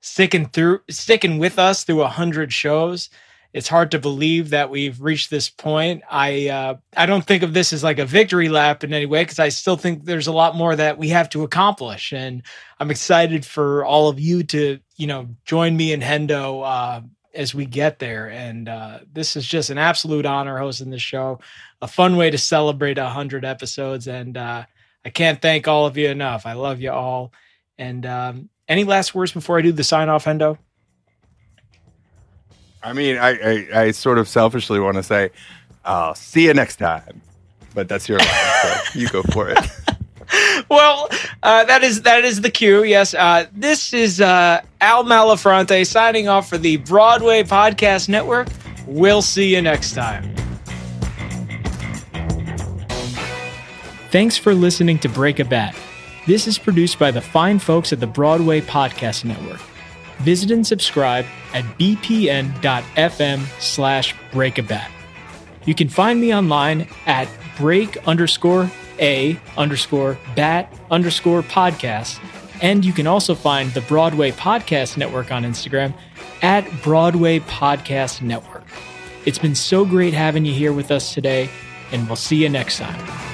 sticking through, sticking with us through a hundred shows. It's hard to believe that we've reached this point. I uh, I don't think of this as like a victory lap in any way because I still think there's a lot more that we have to accomplish, and I'm excited for all of you to you know join me in Hendo uh, as we get there. And uh, this is just an absolute honor hosting this show, a fun way to celebrate hundred episodes, and uh, I can't thank all of you enough. I love you all. And um, any last words before I do the sign off, Hendo? I mean, I, I, I sort of selfishly want to say, I'll see you next time. But that's your line, so you go for it. well, uh, that is that is the cue. Yes, uh, this is uh, Al Malafronte signing off for the Broadway Podcast Network. We'll see you next time. Thanks for listening to Break a Bat. This is produced by the fine folks at the Broadway Podcast Network. Visit and subscribe at bpn.fm slash breakabat. You can find me online at break underscore a underscore bat underscore podcast. And you can also find the Broadway Podcast Network on Instagram at Broadway Podcast Network. It's been so great having you here with us today, and we'll see you next time.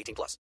18 plus.